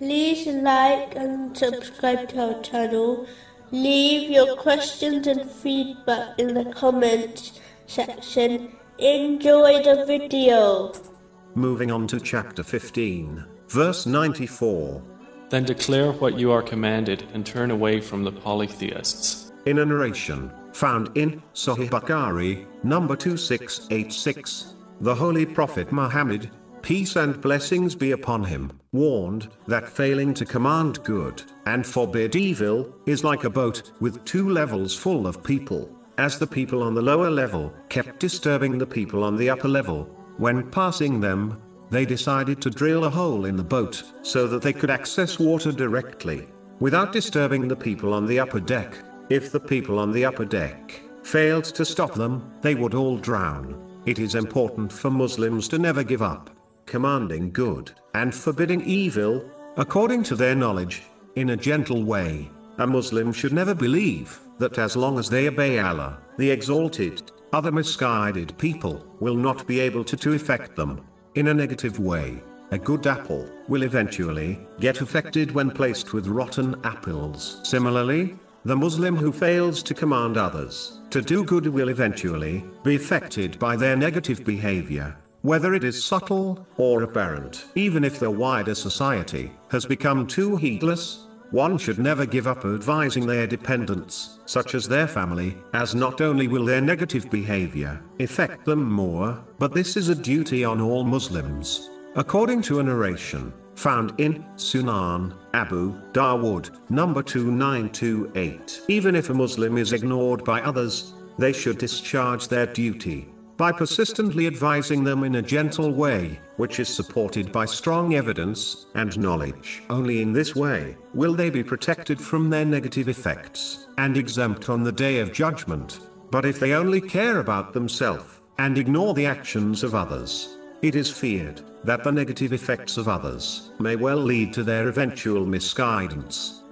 like and subscribe to our channel. Leave your questions and feedback in the comments section. Enjoy the video. Moving on to chapter 15, verse 94. Then declare what you are commanded and turn away from the polytheists. In a narration found in Sahih Bukhari, number 2686, the Holy Prophet Muhammad, peace and blessings be upon him, warned that failing to command good and forbid evil is like a boat with two levels full of people, as the people on the lower level kept disturbing the people on the upper level. When passing them, they decided to drill a hole in the boat so that they could access water directly, without disturbing the people on the upper deck. If the people on the upper deck failed to stop them, they would all drown. It is important for Muslims to never give up, commanding good and forbidding evil, according to their knowledge, in a gentle way. A Muslim should never believe that as long as they obey Allah, the Exalted, other misguided people will not be able to to affect them in a negative way. A good apple will eventually get affected when placed with rotten apples. Similarly, the Muslim who fails to command others to do good will eventually be affected by their negative behavior, whether it is subtle or apparent. Even if the wider society has become too heedless, one should never give up advising their dependents, such as their family, as not only will their negative behavior affect them more, but this is a duty on all Muslims. According to a narration, found in Sunan, Abu Dawood, number 2928. Even if a Muslim is ignored by others, they should discharge their duty by persistently advising them in a gentle way, which is supported by strong evidence and knowledge. Only in this way will they be protected from their negative effects and exempt on the day of judgment. But if they only care about themselves and ignore the actions of others, it is feared that the negative effects of others may well lead to their eventual misguidance.